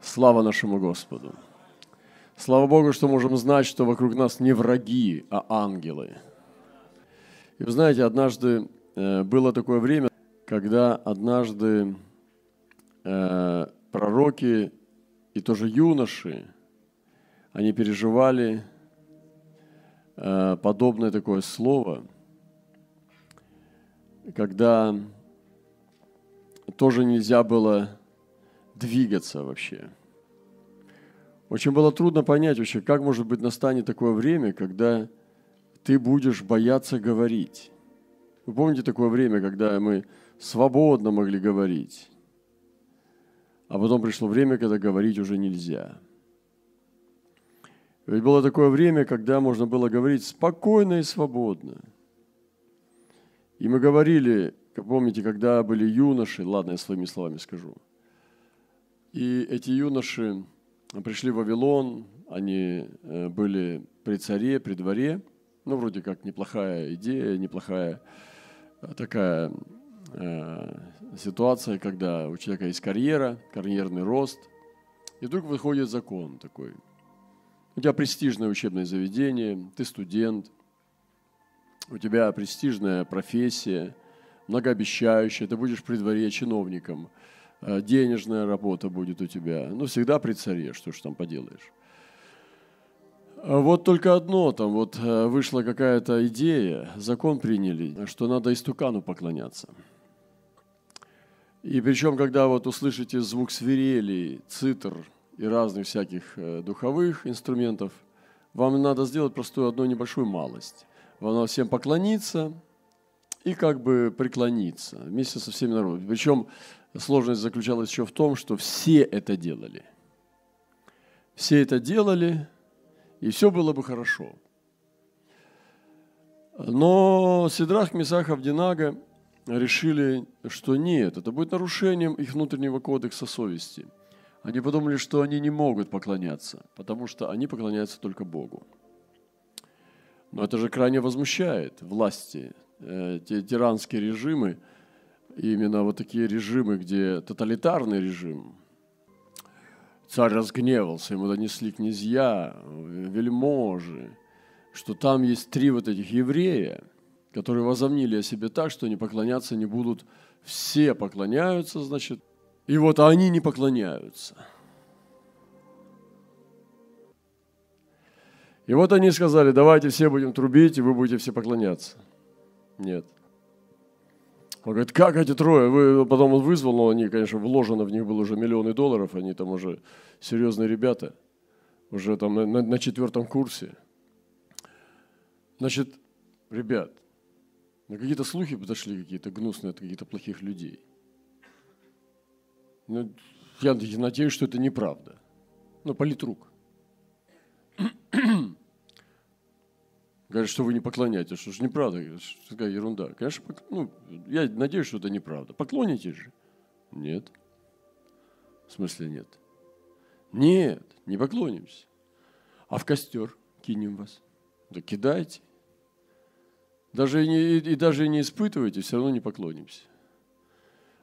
Слава нашему Господу. Слава Богу, что можем знать, что вокруг нас не враги, а ангелы. И вы знаете, однажды э, было такое время, когда однажды э, пророки и тоже юноши, они переживали э, подобное такое слово, когда тоже нельзя было двигаться вообще. Очень было трудно понять вообще, как может быть настанет такое время, когда ты будешь бояться говорить. Вы помните такое время, когда мы свободно могли говорить, а потом пришло время, когда говорить уже нельзя. Ведь было такое время, когда можно было говорить спокойно и свободно. И мы говорили, помните, когда были юноши, ладно, я своими словами скажу – и эти юноши пришли в Вавилон, они э, были при царе, при дворе. Ну, вроде как неплохая идея, неплохая э, такая э, ситуация, когда у человека есть карьера, карьерный рост. И вдруг выходит закон такой. У тебя престижное учебное заведение, ты студент, у тебя престижная профессия, многообещающая, ты будешь при дворе чиновником – денежная работа будет у тебя. Ну, всегда при царе, что ж там поделаешь. А вот только одно, там вот э, вышла какая-то идея, закон приняли, что надо истукану поклоняться. И причем, когда вот услышите звук свирели, цитр и разных всяких э, духовых инструментов, вам надо сделать простую одну небольшую малость. Вам надо всем поклониться и как бы преклониться вместе со всеми народами. Причем сложность заключалась еще в том, что все это делали. Все это делали, и все было бы хорошо. Но Сидрах, Месах, Авдинага решили, что нет, это будет нарушением их внутреннего кодекса совести. Они подумали, что они не могут поклоняться, потому что они поклоняются только Богу. Но это же крайне возмущает власти, э, те тиранские режимы – именно вот такие режимы, где тоталитарный режим, царь разгневался, ему донесли князья, вельможи, что там есть три вот этих еврея, которые возомнили о себе так, что они поклоняться не будут. Все поклоняются, значит, и вот они не поклоняются. И вот они сказали, давайте все будем трубить, и вы будете все поклоняться. Нет. Он говорит, как эти трое? Вы потом он вызвал, но они, конечно, вложено в них было уже миллионы долларов, они там уже серьезные ребята, уже там на, на четвертом курсе. Значит, ребят, на какие-то слухи подошли какие-то гнусные от каких-то плохих людей. Ну, я надеюсь, что это неправда. Ну, политрук. Говорят, что вы не поклоняетесь. Что ж неправда? Что такая ерунда. Конечно, ну, я надеюсь, что это неправда. Поклонитесь же. Нет. В смысле нет? Нет, не поклонимся. А в костер кинем вас. Да кидайте. Даже и, не, и даже не испытывайте, все равно не поклонимся.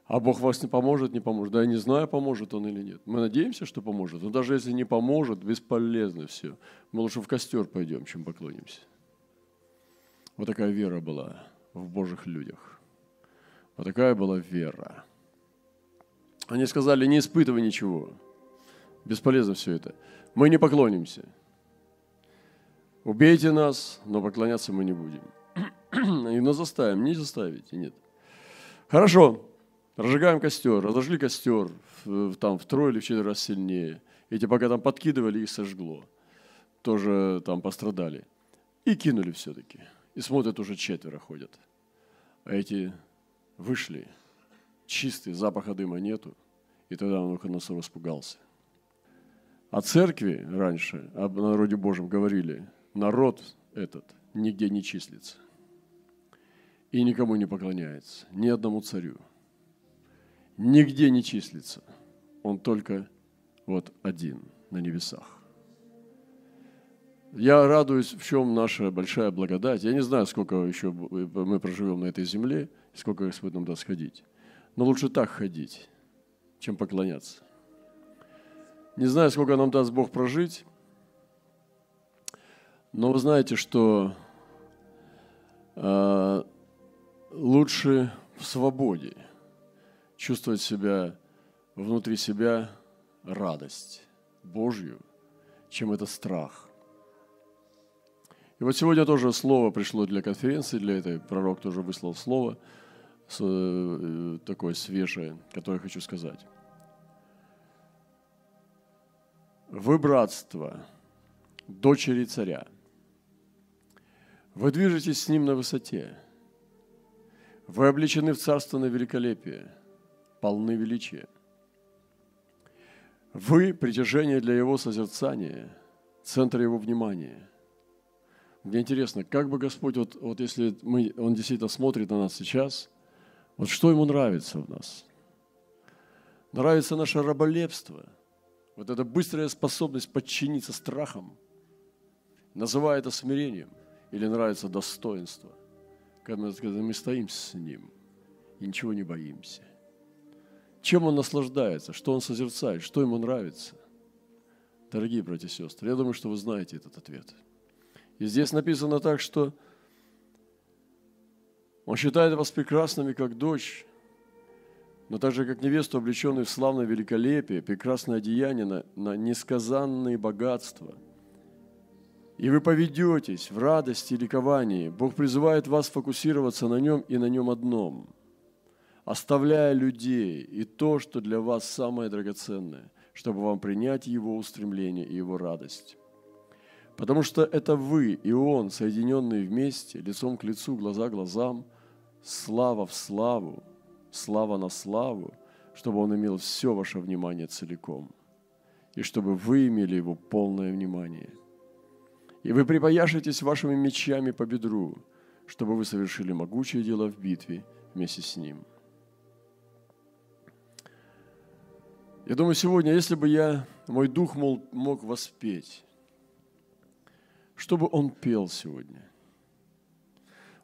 А Бог вас не поможет, не поможет. Да я не знаю, поможет он или нет. Мы надеемся, что поможет. Но даже если не поможет, бесполезно все. Мы лучше в костер пойдем, чем поклонимся. Вот такая вера была в Божьих людях. Вот такая была вера. Они сказали, не испытывай ничего. Бесполезно все это. Мы не поклонимся. Убейте нас, но поклоняться мы не будем. И нас заставим, не заставите, нет. Хорошо, разжигаем костер, разожгли костер, там втрое или в четыре раз сильнее. Эти пока там подкидывали, их сожгло. Тоже там пострадали. И кинули все-таки. И смотрят, уже четверо ходят. А эти вышли, чистые, запаха дыма нету. И тогда он Навуходоносор испугался. О церкви раньше, об народе Божьем говорили, народ этот нигде не числится и никому не поклоняется, ни одному царю. Нигде не числится. Он только вот один на небесах. Я радуюсь, в чем наша большая благодать. Я не знаю, сколько еще мы проживем на этой земле, сколько Господь нам даст ходить. Но лучше так ходить, чем поклоняться. Не знаю, сколько нам даст Бог прожить, но вы знаете, что э, лучше в свободе чувствовать себя внутри себя радость Божью, чем это страх. И вот сегодня тоже слово пришло для конференции, для этой. Пророк тоже выслал слово э, такое свежее, которое хочу сказать. Вы братство, дочери царя. Вы движетесь с ним на высоте. Вы облечены в царство на великолепие, полны величия. Вы – притяжение для его созерцания, центр его внимания. Мне интересно, как бы Господь, вот, вот если мы, Он действительно смотрит на нас сейчас, вот что Ему нравится в нас? Нравится наше раболепство – вот эта быстрая способность подчиниться страхам, называя это смирением, или нравится достоинство, когда мы, стоим с Ним и ничего не боимся. Чем Он наслаждается, что Он созерцает, что Ему нравится. Дорогие братья и сестры, я думаю, что вы знаете этот ответ. И здесь написано так, что Он считает вас прекрасными, как дочь, но так же, как невесту, облеченную в славное великолепие, прекрасное одеяние на, на несказанные богатства. И вы поведетесь в радости и ликовании. Бог призывает вас фокусироваться на нем и на нем одном, оставляя людей и то, что для вас самое драгоценное, чтобы вам принять Его устремление и Его радость. Потому что это вы и Он, соединенные вместе, лицом к лицу, глаза глазам, слава в славу – слава на славу, чтобы Он имел все ваше внимание целиком, и чтобы вы имели Его полное внимание. И вы припояшетесь вашими мечами по бедру, чтобы вы совершили могучее дело в битве вместе с Ним. Я думаю, сегодня, если бы я, мой дух мол, мог воспеть, что бы он пел сегодня?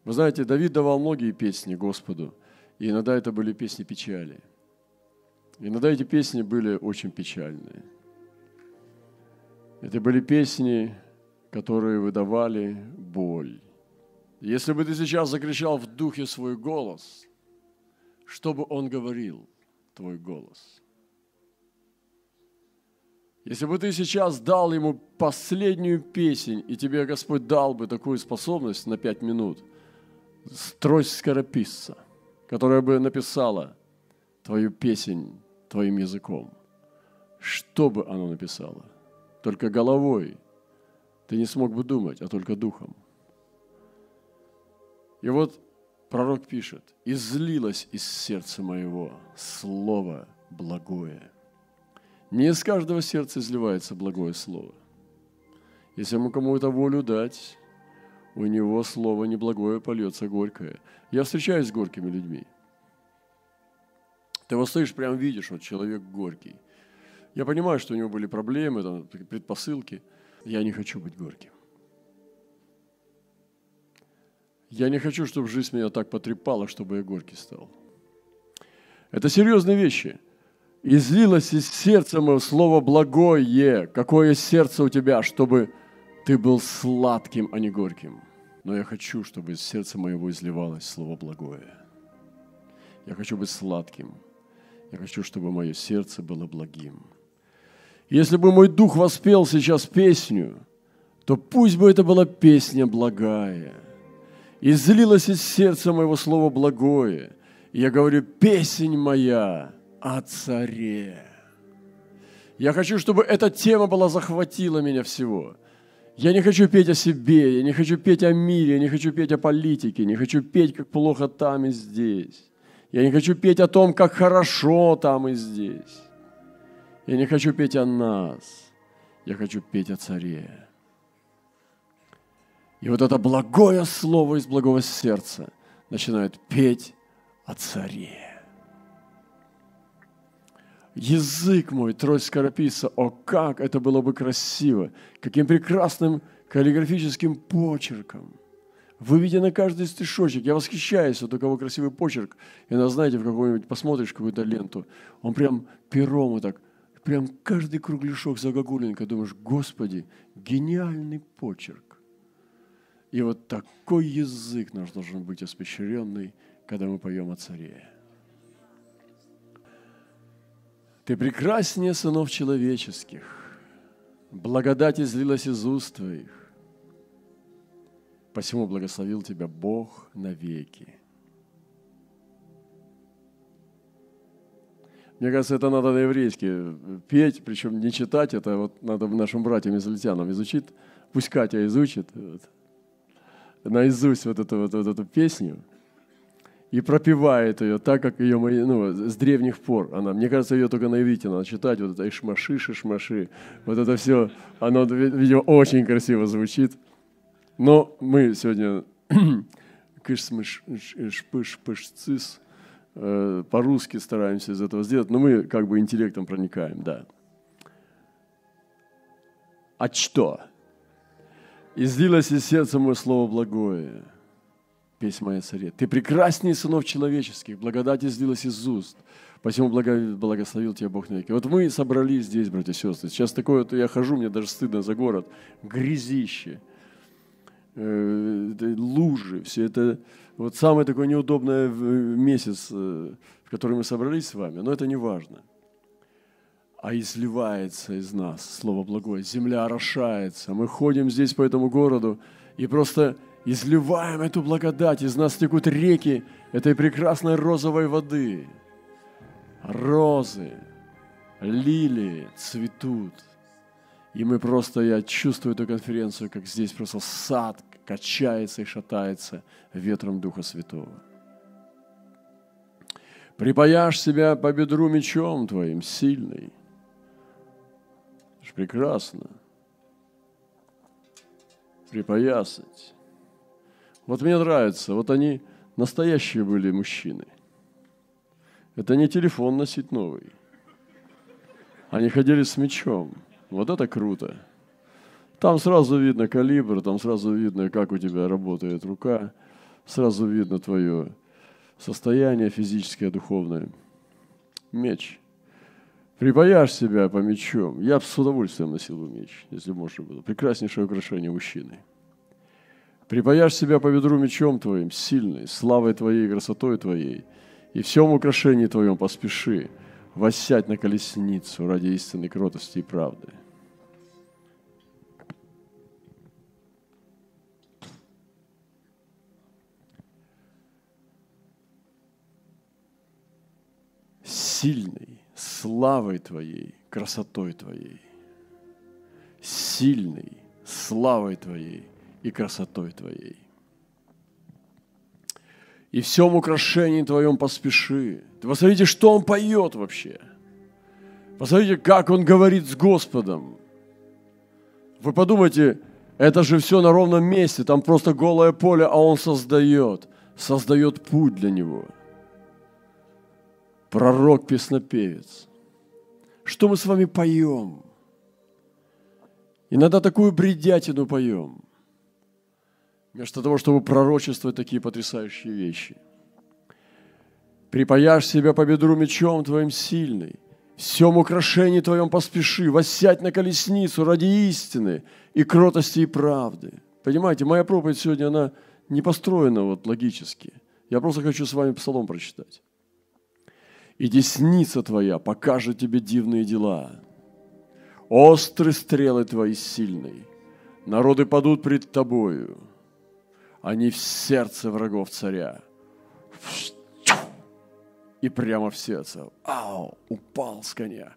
Вы знаете, Давид давал многие песни Господу – и иногда это были песни печали. Иногда эти песни были очень печальные. Это были песни, которые выдавали боль. Если бы ты сейчас закричал в духе свой голос, что бы он говорил, твой голос? Если бы ты сейчас дал ему последнюю песнь, и тебе Господь дал бы такую способность на пять минут, стрось скорописца – которая бы написала твою песнь твоим языком, что бы она написала? Только головой ты не смог бы думать, а только духом. И вот пророк пишет, «Излилось из сердца моего слово благое». Не из каждого сердца изливается благое слово. Если ему кому-то волю дать, у него слово неблагое польется горькое. Я встречаюсь с горькими людьми. Ты его стоишь, прям видишь, вот человек горький. Я понимаю, что у него были проблемы, там, предпосылки. Я не хочу быть горьким. Я не хочу, чтобы жизнь меня так потрепала, чтобы я горький стал. Это серьезные вещи. Излилось из сердца моего слово благое. Какое сердце у тебя, чтобы ты был сладким, а не горьким. Но я хочу, чтобы из сердца моего изливалось слово благое. Я хочу быть сладким. Я хочу, чтобы мое сердце было благим. Если бы мой дух воспел сейчас песню, то пусть бы это была песня благая. Излилось из сердца моего слово благое. И я говорю, песнь моя о царе. Я хочу, чтобы эта тема была захватила меня всего – я не хочу петь о себе, я не хочу петь о мире, я не хочу петь о политике, не хочу петь, как плохо там и здесь. Я не хочу петь о том, как хорошо там и здесь. Я не хочу петь о нас, я хочу петь о царе. И вот это благое слово из благого сердца начинает петь о царе. Язык мой, трость скорописа, о, как это было бы красиво, каким прекрасным каллиграфическим почерком. Выведено каждый стишочек. Я восхищаюсь, вот у кого красивый почерк. И на, знаете, в какой-нибудь посмотришь какую-то ленту, он прям пером и так прям каждый кругляшок загогулинка, думаешь, Господи, гениальный почерк. И вот такой язык наш должен быть испещренный, когда мы поем о царе. Ты прекраснее сынов человеческих, благодать излилась из уст твоих, посему благословил тебя Бог навеки. Мне кажется, это надо на еврейски петь, причем не читать, это вот надо нашим братьям-израильтянам изучить. Пусть Катя изучит вот, наизусть вот эту, вот, вот эту песню и пропевает ее так, как ее ну, с древних пор. Она, мне кажется, ее только на иврите надо читать, вот это ишмаши, шишмаши, вот это все, оно, видимо, очень красиво звучит. Но мы сегодня кышсмыш, шпыш, пыш, цис, Э, по-русски стараемся из этого сделать, но мы как бы интеллектом проникаем, да. А что? «Излилось из сердца мое слово благое, песнь моя царе. Ты прекрасней сынов человеческих, благодать излилась из уст, посему благословил тебя Бог навеки». Вот мы собрались здесь, братья и сестры. Сейчас такое, то я хожу, мне даже стыдно за город, грязище, э, лужи, все это вот самый такой неудобный месяц, э, в который мы собрались с вами, но это не важно. А изливается из нас Слово Благое. Земля орошается. Мы ходим здесь по этому городу и просто изливаем эту благодать. Из нас текут реки этой прекрасной розовой воды. Розы, лилии цветут. И мы просто, я чувствую эту конференцию, как здесь просто сад качается и шатается ветром Духа Святого. Припаяшь себя по бедру мечом твоим, сильный. Это ж прекрасно. Припоясать. Вот мне нравится, вот они настоящие были мужчины. Это не телефон носить новый. Они ходили с мечом. Вот это круто. Там сразу видно калибр, там сразу видно, как у тебя работает рука, сразу видно твое состояние физическое, духовное. Меч. Припаяшь себя по мечом. Я бы с удовольствием носил бы меч, если можно было. Прекраснейшее украшение мужчины. Припаяшь себя по бедру мечом твоим, сильный, славой твоей, красотой твоей, и всем украшении твоем поспеши, воссядь на колесницу ради истинной кротости и правды. сильный славой Твоей, красотой Твоей. Сильный славой Твоей и красотой Твоей. И всем украшении Твоем поспеши. Ты посмотрите, что Он поет вообще. Посмотрите, как Он говорит с Господом. Вы подумайте, это же все на ровном месте, там просто голое поле, а Он создает, создает путь для него – пророк-песнопевец. Что мы с вами поем? Иногда такую бредятину поем. Вместо того, чтобы пророчествовать такие потрясающие вещи. Припаяшь себя по бедру мечом твоим сильный, всем украшении твоем поспеши, воссядь на колесницу ради истины и кротости и правды. Понимаете, моя проповедь сегодня, она не построена вот логически. Я просто хочу с вами псалом прочитать и десница твоя покажет тебе дивные дела. Острые стрелы твои сильные, народы падут пред тобою, они в сердце врагов царя. И прямо в сердце. Ау, упал с коня.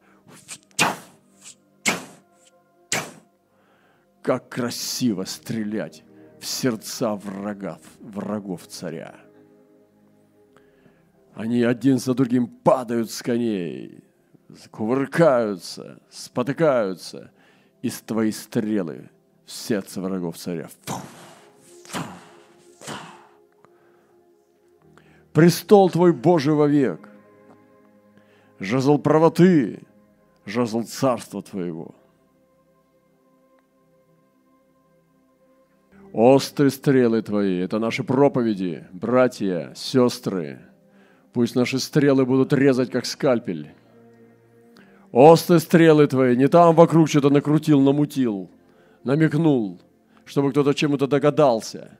Как красиво стрелять в сердца врагов, врагов царя. Они один за другим падают с коней, кувыркаются, спотыкаются, из твоей стрелы в сердце врагов царя. Фу, Престол твой Божий вовек, жезл правоты, жезл царства твоего. Острые стрелы твои – это наши проповеди, братья, сестры – Пусть наши стрелы будут резать, как скальпель. Осты стрелы твои, не там вокруг что-то накрутил, намутил, намекнул, чтобы кто-то чему-то догадался.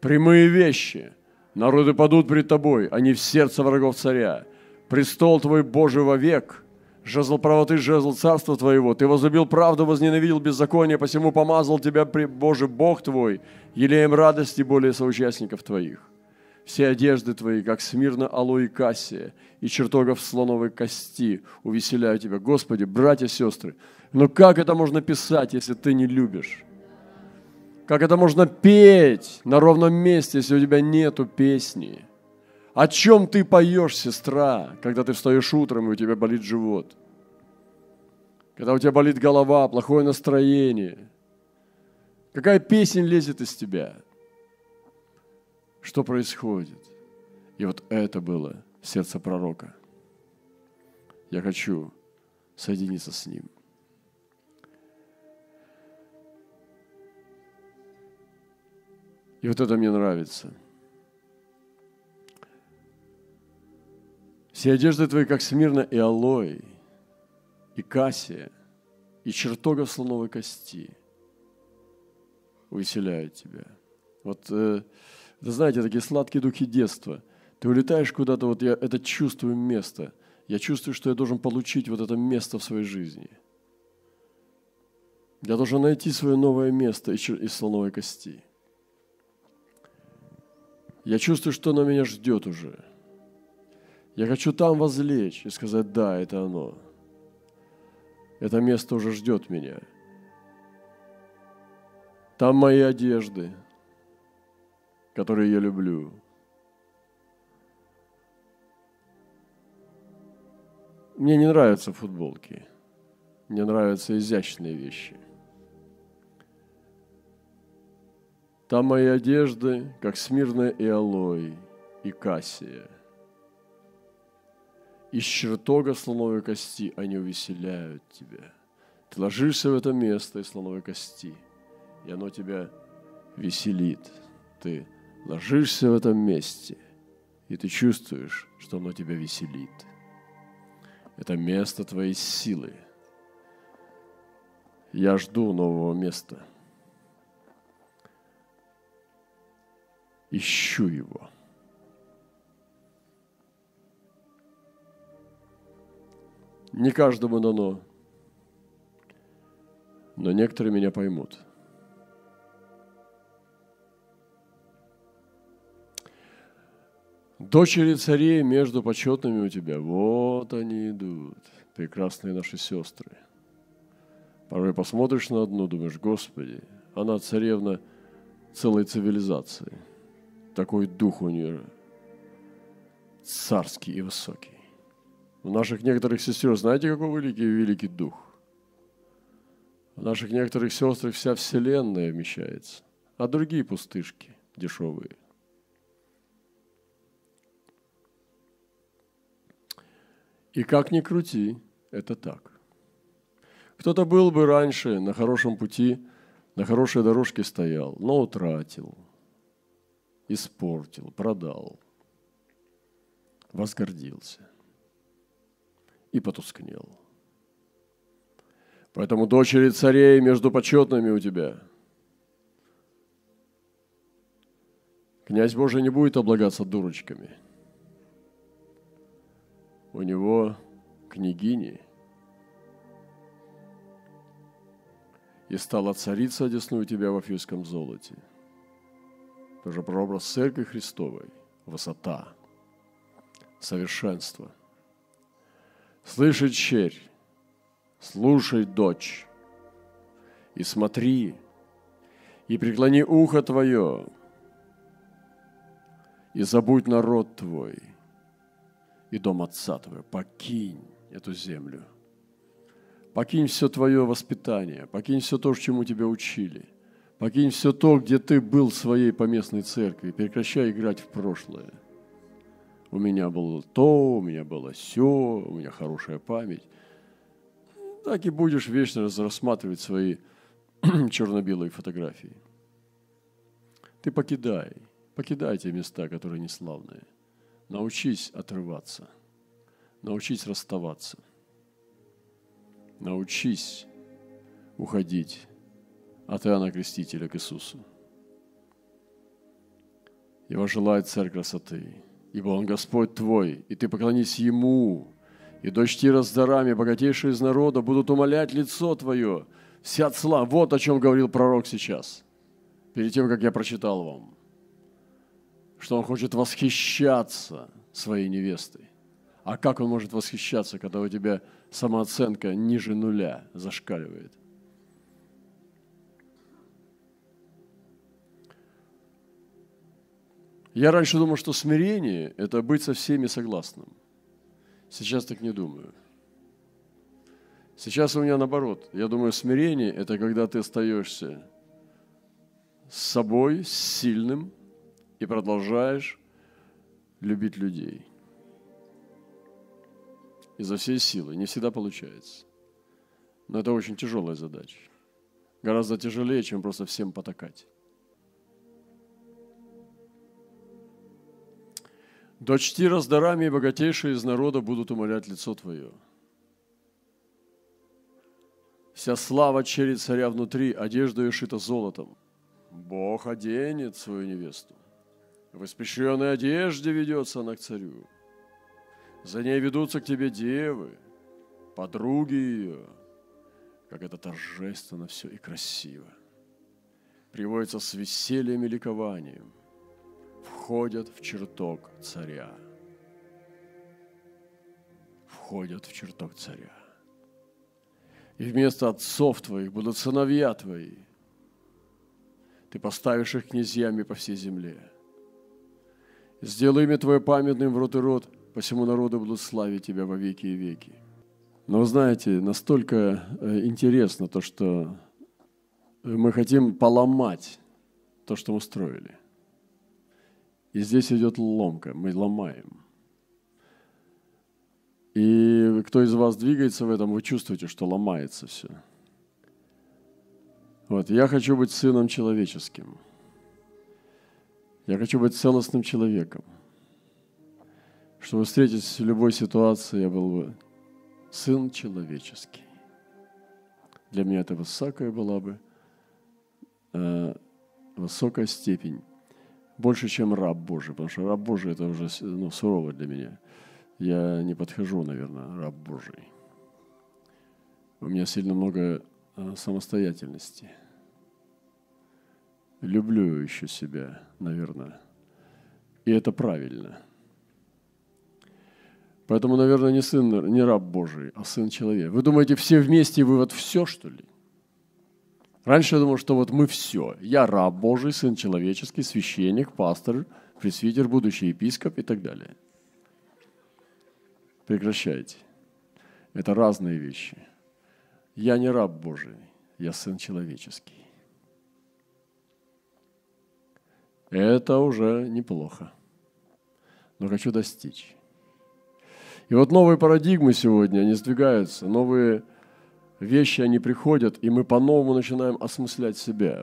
Прямые вещи. Народы падут пред тобой, они в сердце врагов царя. Престол твой Божий вовек, жезл правоты, жезл царства твоего. Ты возлюбил правду, возненавидел беззаконие, посему помазал тебя, Божий Бог твой, елеем радости более соучастников твоих все одежды твои, как смирно алоэ кассия, и чертогов слоновой кости, увеселяю тебя. Господи, братья, сестры, но как это можно писать, если ты не любишь? Как это можно петь на ровном месте, если у тебя нету песни? О чем ты поешь, сестра, когда ты встаешь утром и у тебя болит живот? Когда у тебя болит голова, плохое настроение? Какая песня лезет из тебя? что происходит. И вот это было сердце пророка. Я хочу соединиться с ним. И вот это мне нравится. Все одежды твои, как смирно и алой, и кассия, и чертога слоновой кости увеселяют тебя. Вот э, знаете, такие сладкие духи детства. Ты улетаешь куда-то, вот я это чувствую место. Я чувствую, что я должен получить вот это место в своей жизни. Я должен найти свое новое место из слоновой кости. Я чувствую, что оно меня ждет уже. Я хочу там возлечь и сказать, да, это оно. Это место уже ждет меня. Там мои одежды, которые я люблю. Мне не нравятся футболки. Мне нравятся изящные вещи. Там мои одежды, как смирная и алой, и кассия. Из чертога слоновой кости они увеселяют тебя. Ты ложишься в это место из слоновой кости, и оно тебя веселит. Ты ложишься в этом месте, и ты чувствуешь, что оно тебя веселит. Это место твоей силы. Я жду нового места. Ищу его. Не каждому дано, но некоторые меня поймут – Дочери царей между почетными у тебя, вот они идут, прекрасные наши сестры. Порой посмотришь на одну, думаешь, Господи, она царевна целой цивилизации. Такой дух у нее царский и высокий. У наших некоторых сестер, знаете, какой великий великий дух? У наших некоторых сестр вся вселенная вмещается, а другие пустышки дешевые – И как ни крути, это так. Кто-то был бы раньше на хорошем пути, на хорошей дорожке стоял, но утратил, испортил, продал, возгордился и потускнел. Поэтому дочери царей между почетными у тебя. Князь Божий не будет облагаться дурочками – у него княгини, и стала царица одесную тебя в Афьюском золоте. Тоже прообраз Церкви Христовой, высота, совершенство. Слышит черь, слушай, дочь, и смотри, и преклони ухо твое, и забудь народ твой – и дом отца твоего. Покинь эту землю. Покинь все твое воспитание, покинь все то, чему тебя учили. Покинь все то, где ты был в своей поместной церкви. Прекращай играть в прошлое. У меня было то, у меня было все, у меня хорошая память. Так и будешь вечно рассматривать свои черно-белые фотографии. Ты покидай, покидай те места, которые не славные – Научись отрываться, научись расставаться. Научись уходить от Иоанна Крестителя к Иисусу. Его желает Царь красоты, ибо Он Господь твой, и ты поклонись Ему, и дочти раздарами, богатейшие из народа, будут умолять лицо твое, вся цла. Вот о чем говорил пророк сейчас, перед тем, как я прочитал вам, что он хочет восхищаться своей невестой. А как он может восхищаться, когда у тебя самооценка ниже нуля зашкаливает? Я раньше думал, что смирение – это быть со всеми согласным. Сейчас так не думаю. Сейчас у меня наоборот. Я думаю, смирение – это когда ты остаешься с собой, с сильным, и продолжаешь любить людей. Изо всей силы. Не всегда получается. Но это очень тяжелая задача. Гораздо тяжелее, чем просто всем потакать. Дочти раздарами и богатейшие из народа будут умолять лицо Твое. Вся слава черед царя внутри, одежда ее шита золотом. Бог оденет свою невесту. В испещренной одежде ведется она к царю. За ней ведутся к тебе девы, подруги ее. Как это торжественно все и красиво. Приводится с весельем и ликованием – входят в чертог царя. Входят в чертог царя. И вместо отцов твоих будут сыновья твои. Ты поставишь их князьями по всей земле. Сделай имя Твое памятным в рот и рот, посему народы будут славить Тебя во веки и веки. Но вы знаете, настолько э, интересно то, что мы хотим поломать то, что мы строили – и здесь идет ломка, мы ломаем. И кто из вас двигается в этом, вы чувствуете, что ломается все. Вот, я хочу быть сыном человеческим. Я хочу быть целостным человеком. Чтобы встретить в любой ситуации, я был бы сын человеческий. Для меня это высокая была бы, э, высокая степень больше, чем раб Божий, потому что раб Божий это уже ну, сурово для меня. Я не подхожу, наверное, раб Божий. У меня сильно много а, самостоятельности. Люблю еще себя, наверное. И это правильно. Поэтому, наверное, не сын, не раб Божий, а сын человека. Вы думаете, все вместе вы вот все, что ли? Раньше я думал, что вот мы все. Я раб Божий, сын человеческий, священник, пастор, пресвитер, будущий епископ и так далее. Прекращайте. Это разные вещи. Я не раб Божий, я сын человеческий. Это уже неплохо. Но хочу достичь. И вот новые парадигмы сегодня, они сдвигаются, новые вещи, они приходят, и мы по-новому начинаем осмыслять себя.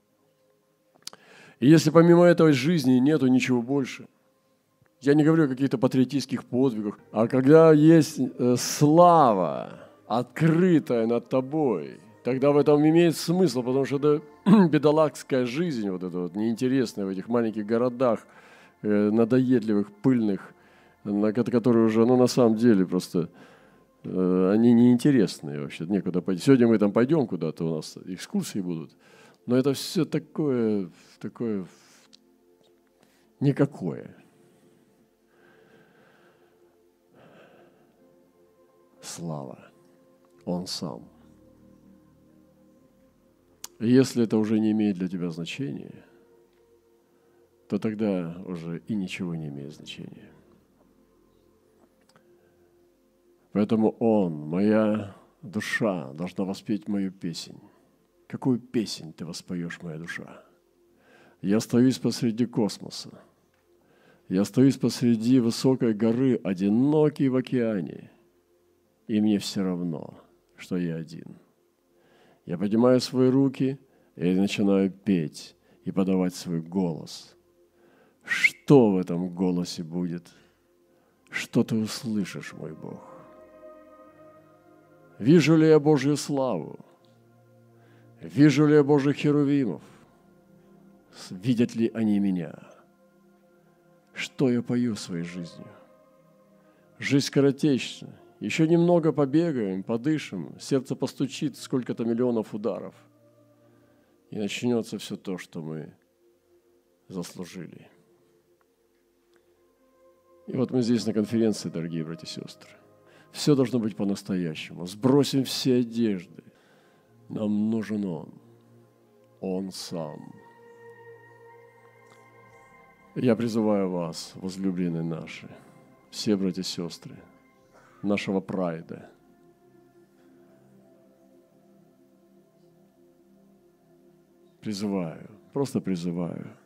И если помимо этого жизни нету ничего больше, я не говорю о каких-то патриотических подвигах, а когда есть э, слава, открытая над тобой, тогда в этом имеет смысл, потому что это бедолагская жизнь, вот эта вот неинтересная в этих маленьких городах, э, надоедливых, пыльных, на которые уже, ну, на самом деле просто они неинтересные вообще, некуда пойти. Сегодня мы там пойдем куда-то, у нас экскурсии будут, но это все такое, такое никакое. Слава. Он сам. И если это уже не имеет для тебя значения, то тогда уже и ничего не имеет значения. Поэтому Он, моя душа, должна воспеть мою песнь. Какую песнь ты воспоешь, моя душа? Я стоюсь посреди космоса. Я стоюсь посреди высокой горы, одинокий в океане. И мне все равно, что я один. Я поднимаю свои руки и начинаю петь и подавать свой голос. Что в этом голосе будет? Что ты услышишь, мой Бог? Вижу ли я Божью славу? Вижу ли я Божьих херувимов? Видят ли они меня? Что я пою своей жизнью? Жизнь скоротечна. Еще немного побегаем, подышим, сердце постучит, сколько-то миллионов ударов. И начнется все то, что мы заслужили. И вот мы здесь на конференции, дорогие братья и сестры. Все должно быть по-настоящему. Сбросим все одежды. Нам нужен Он. Он сам. Я призываю вас, возлюбленные наши, все братья и сестры, нашего прайда, призываю, просто призываю –